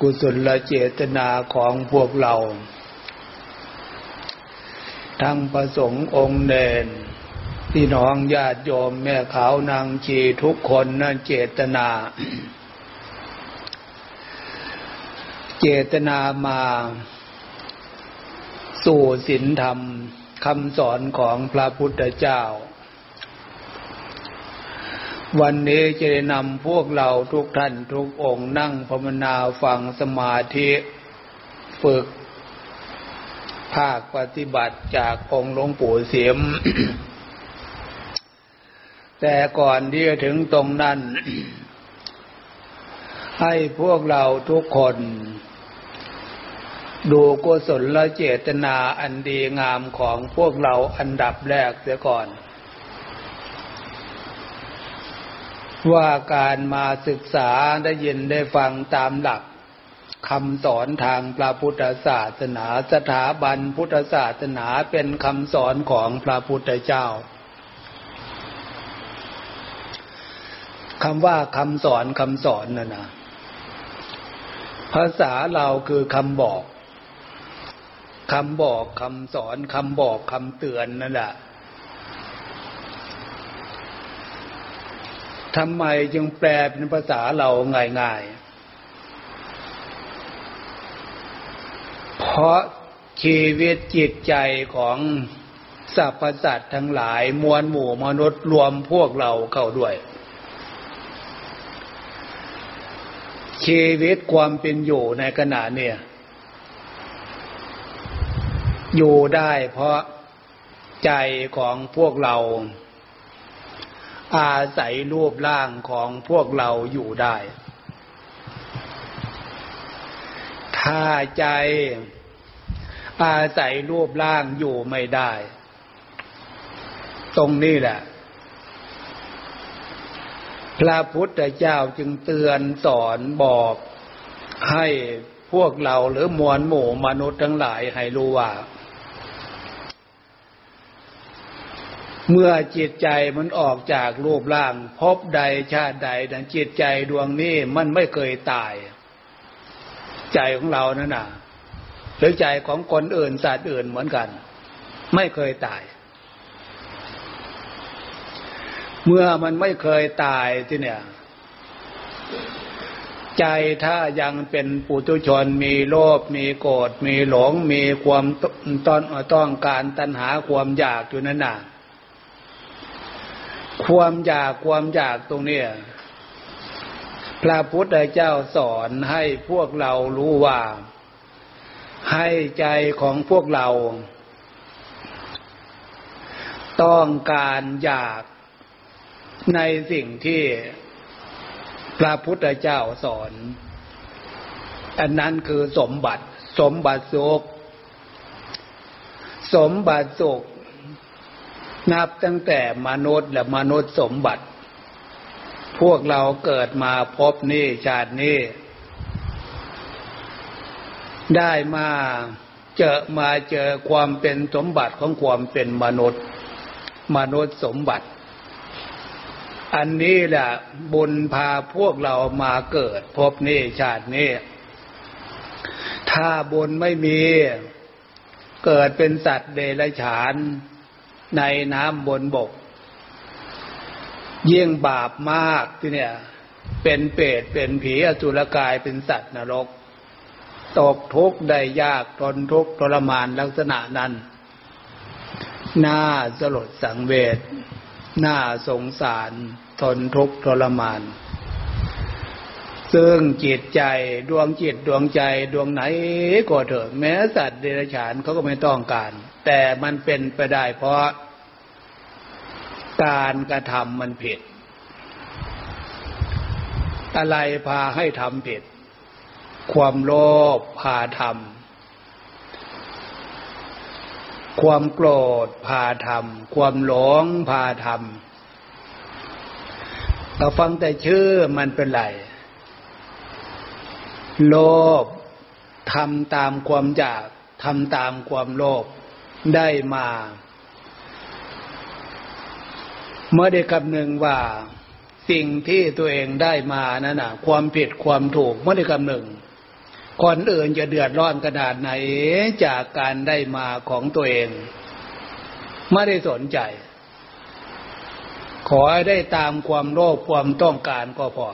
กุศลเจตนาของพวกเรา ทั้งประสงค์องค์เดนพี่น้องญาติโยมแม่ขาวนางชีทุกคนนั่นเจตนา เจตนามาสู่ศีลธรรมคำสอนของพระพุทธเจ้า วันนี้จะได้นำพวกเราทุกท่านทุกองค์นั่งภาวนาฟังสมาธิฝึก ภาคปฏิบัติจากองค์หลวงปู่เสียม แต่ก่อนที่จะถึงตรงนั้น ให้พวกเราทุกคน ดูกุศลและเจตนาอันดีงามของพวกเราอันดับแรกเสียก่อน ว่าการมาศึกษาได้ยินได้ฟังตามหลักคำสอนทางพระพุทธศาสนาสถาบันพุทธศาสนาเป็นคำสอนของพระพุทธเจ้าคำว่าคำสอนคำสอนน่ะนะภาษาเราคือคำบอกคำบอกคำสอนคำบอกคำเตือนนั่นแหละ ทำไมจึงแปลเป็นภาษาเราง่ายๆ เพราะชีวิตจิตใจของสรรพสัตว์ทั้งหลายมวลหมู่มนุษย์รวมพวกเราเข้าด้วย ชีวิตความเป็นอยู่ในขณะเนี่ย อยู่ได้เพราะใจของพวกเรา อาศัยรูปร่างของพวกเราอยู่ได้ ถ้าใจอาศัยรูปร่างอยู่ไม่ได้ ตรงนี้แหละ พระพุทธเจ้าจึงเตือนสอนบอกให้พวกเราหรือมวลหมู่มนุษย์ทั้งหลายให้รู้ว่า เมื่อจิตใจมันออกจากรูปร่าง พบใดชาติใดนั้นจิตใจดวงนี้มันไม่เคยตาย ใจของเรานั่นน่ะหรือใจของคนอื่นสัตว์อื่นเหมือนกัน ไม่เคยตาย เมื่อมันไม่เคยตายที่เนี่ย ใจถ้ายังเป็นปุถุชนมีโลภมีโกรธมีหลง มีความต้อนต้องการตัณหาความอยากอยู่นั่นน่ะ ความอยากความอยากตรงนี้พระพุทธเจ้าสอนให้พวกเรารู้ว่า ให้ใจของพวกเรา ต้องการอยากในสิ่งที่พระพุทธเจ้าสอน อันนั้นคือสมบัติ สมบัติสุขสมบัติสุข นับตั้งแต่มนุษย์และมนุษย์สมบัติ พวกเราเกิดมาพบนี่ชาตินี้ ได้มาเจอมาเจอความเป็นสมบัติของความเป็นมนุษย์ มนุษย์สมบัติ อันนี้แหละบุญพาพวกเรามาเกิดพบนี่ชาตินี้ ถ้าบุญไม่มี เกิดเป็นสัตว์เดรัจฉาน ในน้ำบนบก เยิ่ยงบาปมากที่เนี่ย เป็นเปรตเป็นผีอสุรกายเป็นสัตว์นรก ตกทุกข์ได้ยากทนทุกข์ทรมานลักษณะนั้นน่าสลดสังเวชน่าสงสาร ทนทุกข์ทรมาน ซึ่งจิตใจดวงจิตดวงใจดวงไหนก็เถอะแม้สัตว์เดรัจฉานเขาก็ไม่ต้องการ แต่มันเป็นไปได้เพราะการกระทำมันผิด อะไรพาให้ทำผิด ความโลภพาทำความโกรธพาทำความหลงพาทำเราฟังแต่ชื่อมันเป็นไร โลภทำตามความอยากทำตามความโลภ ได้มา เมื่อได้คำหนึ่งว่าสิ่งที่ตัวเองได้มานั่นนะความผิดความถูกเมื่อได้คำหนึ่งคนอื่นจะเดือดร้อนขนาดไหนจากการได้มาของตัวเอง ไม่ได้สนใจ ขอให้ได้ตามความโลภความต้องการก็พอ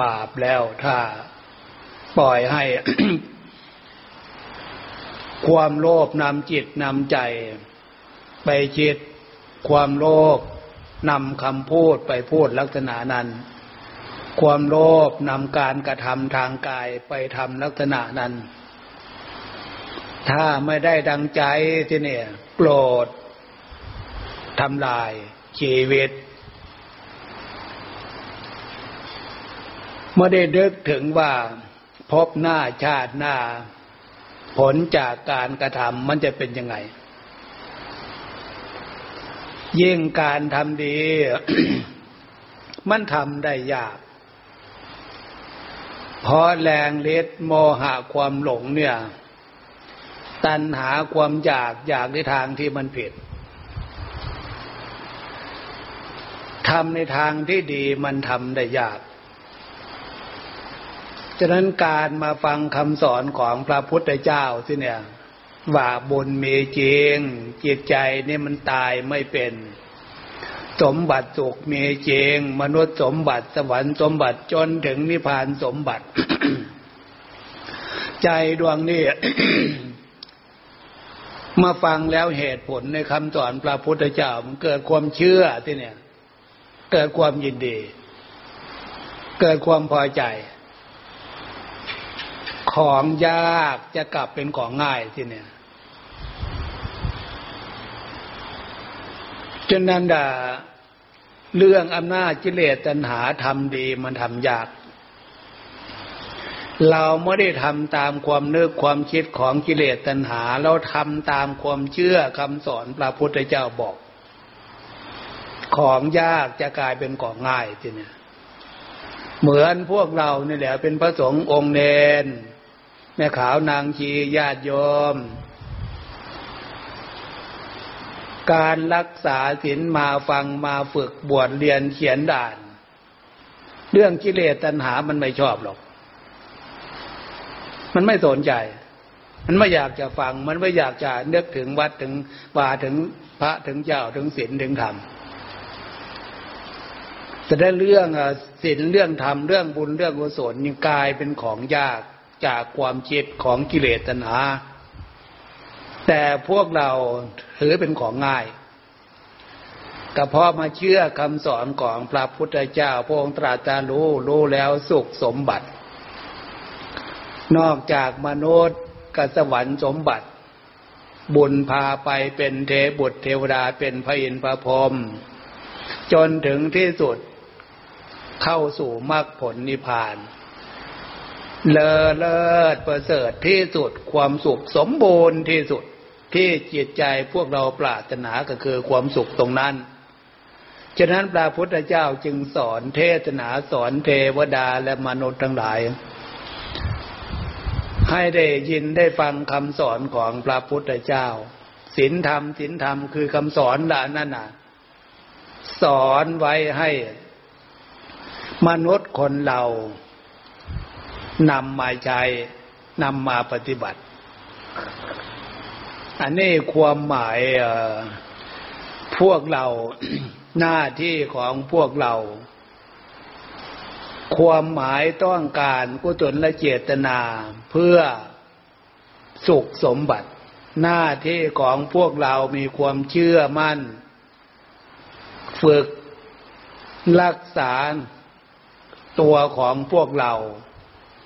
บาปแล้วถ้า ปล่อยให้ ความโลภนำจิตนำใจ ไปจิต ความโลภนำคำพูดไปพูดลักษณะนั้น ความโลภนำการกระทำทางกายไปทำลักษณะนั้น ถ้าไม่ได้ดังใจที่เนี่ยโกรธทำลายชีวิตไม่ได้เดึกถึงว่าพบหน้าชาติหน้า ผลจากการกระทำมันจะเป็นยังไง ยิ่งการทำดี มันทำได้ยากเพราะแรงเล็ดโมหะความหลงเนี่ย ตัณหาความอยากอยากในทางที่มันผิดทำในทางที่ดีมันทำได้ยาก ฉะนั้นการมาฟังคำสอนของพระพุทธเจ้าสิเนี่ยว่าบุญมีจริงจิตใจเนี่ยมันตายไม่เป็น สมบัติสุขมีจริงมนุษย์สมบัติสวรรค์สมบัติจนถึงนิพพานสมบัติ ใจดวงนี้มาฟังแล้วเหตุผลในคำสอนพระพุทธเจ้ามันเกิดความเชื่อที่เนี่ย เกิดความยินดี เกิดความพอใจ ของยากจะกลับเป็นของง่ายทีเนี่ยจนนั้นดาเรื่องอำนาจกิเลสตัณหาทำดีมันทำยาก เราไม่ได้ทำตามความนึกความคิดของกิเลสตัณหา เราทำตามความเชื่อคำสอนพระพุทธเจ้าบอก ของยากจะกลายเป็นของง่ายทีเนี่ยเหมือนพวกเราเนี่ยแหละเป็นพระสงฆ์องค์เนน แม่ขาวนางชีญาติโยม การรักษาศีลมาฟังมาฝึกบวชเรียนเขียนด่าน เรื่องกิเลสตัณหามันไม่ชอบหรอก มันไม่สนใจ มันไม่อยากจะฟัง มันไม่อยากจะนึกถึงวัดถึงป่าถึงพระถึงเจ้าถึงศีลถึงธรรมแต่ได้เรื่องศีลเรื่องธรรมเรื่องบุญเรื่องกุศลยังกลายเป็นของยาก จากความคิดของกิเลสตัณหา แต่พวกเราถือเป็นของง่ายก็เพราะมาเชื่อคำสอนของพระพุทธเจ้าพระองค์ตรัสรู้รู้แล้วสุขสมบัติ นอกจากมนุษย์กับสวรรค์สมบัติ บุญพาไปเป็นเทบุตรเทวดาเป็นพระอินทร์พระพรหมจนถึงที่สุดเข้าสู่มรรคผลนิพพาน เลอเลิศประเสริฐที่สุดความสุขสมบูรณ์ที่สุดที่จิตใจพวกเราปรารถนาก็คือความสุขตรงนั้น ฉะนั้นพระพุทธเจ้าจึงสอนเทศนาสอนเทวดาและมนุษย์ทั้งหลาย ให้ได้ยินได้ฟังคำสอนของพระพุทธเจ้าศีลธรรมศีลธรรมคือคำสอนละนั่นน่ะ สอนไว้ให้ มนุษย์คนเรา นำมาใช้นำมาปฏิบัติ อันนี้ความหมายพวกเราหน้าที่ของพวกเรา ความหมายต้องการกุศลและเจตนาเพื่อสุขสมบัติ หน้าที่ของพวกเรามีความเชื่อมั่น ฝึกรักษาตัวของพวกเรา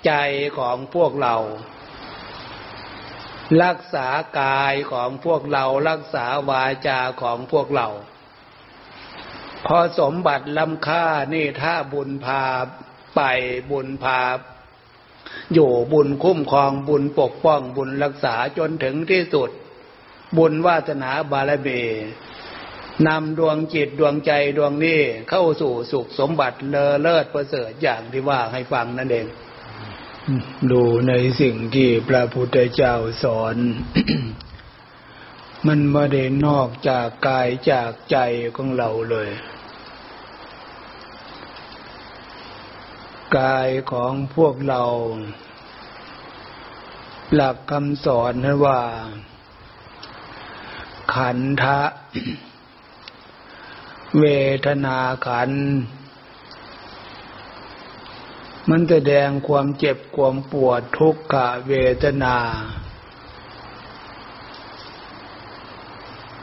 ใจของพวกเรา รักษากายของพวกเรา รักษาวาจาของพวกเรา พอสมบัติล้ำค่านี่ถ้าบุญพาไปบุญพาอยู่บุญคุ้มครองบุญปกป้องบุญรักษาจนถึงที่สุด บุญวาสนาบารมีนำดวงจิตดวงใจดวงนี้เข้าสู่สุขสมบัติเลอเลิศประเสริฐอย่างที่ว่าให้ฟังนั่นเอง ดูในสิ่งที่พระพุทธเจ้าสอน มันไม่ได้นอกจากกายจากใจของเราเลย กายของพวกเรา หลักคำสอนนั้นว่า ขันธะ เวทนาขันธ มันแสดงความเจ็บความปวดทุกขเวทนา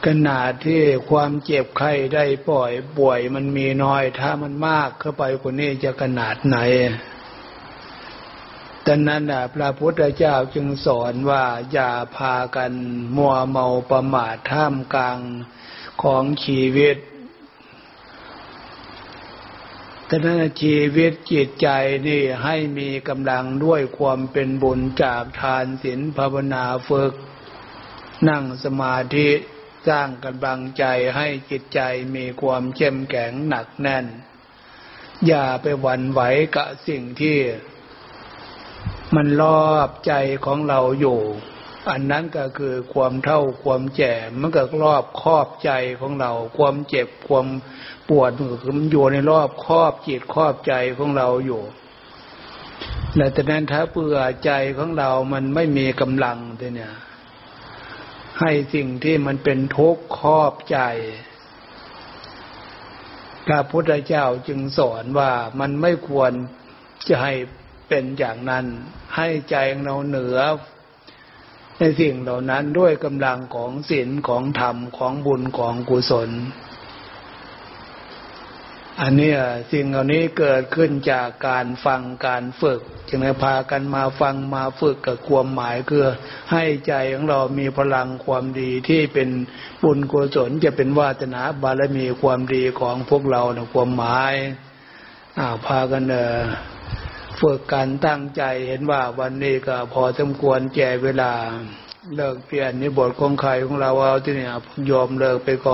ขนาดที่ความเจ็บไข้ได้ปล่อยป่วยมันมีน้อย ถ้ามันมากเข้าไปกว่านี้จะขนาดไหนดังนั้นพระพุทธเจ้าจึงสอนว่าอย่าพากันมัวเมาประมาทท่ามกลางของชีวิต ดังนั้นชีวิตจิตใจนี่ให้มีกำลังด้วยความเป็นบุญจากทานศีลภาวนาฝึก นั่งสมาธิสร้างกำลังใจให้จิตใจมีความเข้มแข็งหนักแน่น อย่าไปหวั่นไหวกับสิ่งที่ มันรอบใจของเราอยู่ อันนั้นก็คือความเท่าความแก่มันก็รอบครอบใจของเรา ความเจ็บความปวดมันอยู่ในรอบครอบจิตครอบใจของเราอยู่และแต่นั้นถ้าเปื่อใจของเรามันไม่มีกำลังเนี่ย ให้สิ่งที่มันเป็นทุกข์ครอบใจพระพุทธเจ้าจึงสอนว่ามันไม่ควรจะให้เป็นอย่างนั้น ให้ใจเราเหนือ ในสิ่งเหล่านั้นด้วยกำลังของศีลของธรรมของบุญของกุศล อันนี้สิ่งเหล่านี้เกิดขึ้นจากการฟังการฝึก จึงได้พากันมาฟังมาฝึกกับความหมายคือ ให้ใจของเรามีพลังความดีที่เป็นบุญกุศลจะเป็นวาสนาบารมีความดีของพวกเราในความหมายอ้าวพากันเออ ฝึกการตั้งใจเห็นว่าวันนี้ก็พอสมควรแก่เวลา เลิกเปลี่ยนนิบทของใครของเราเอาที่นี่ยอมเลิกไปก่อน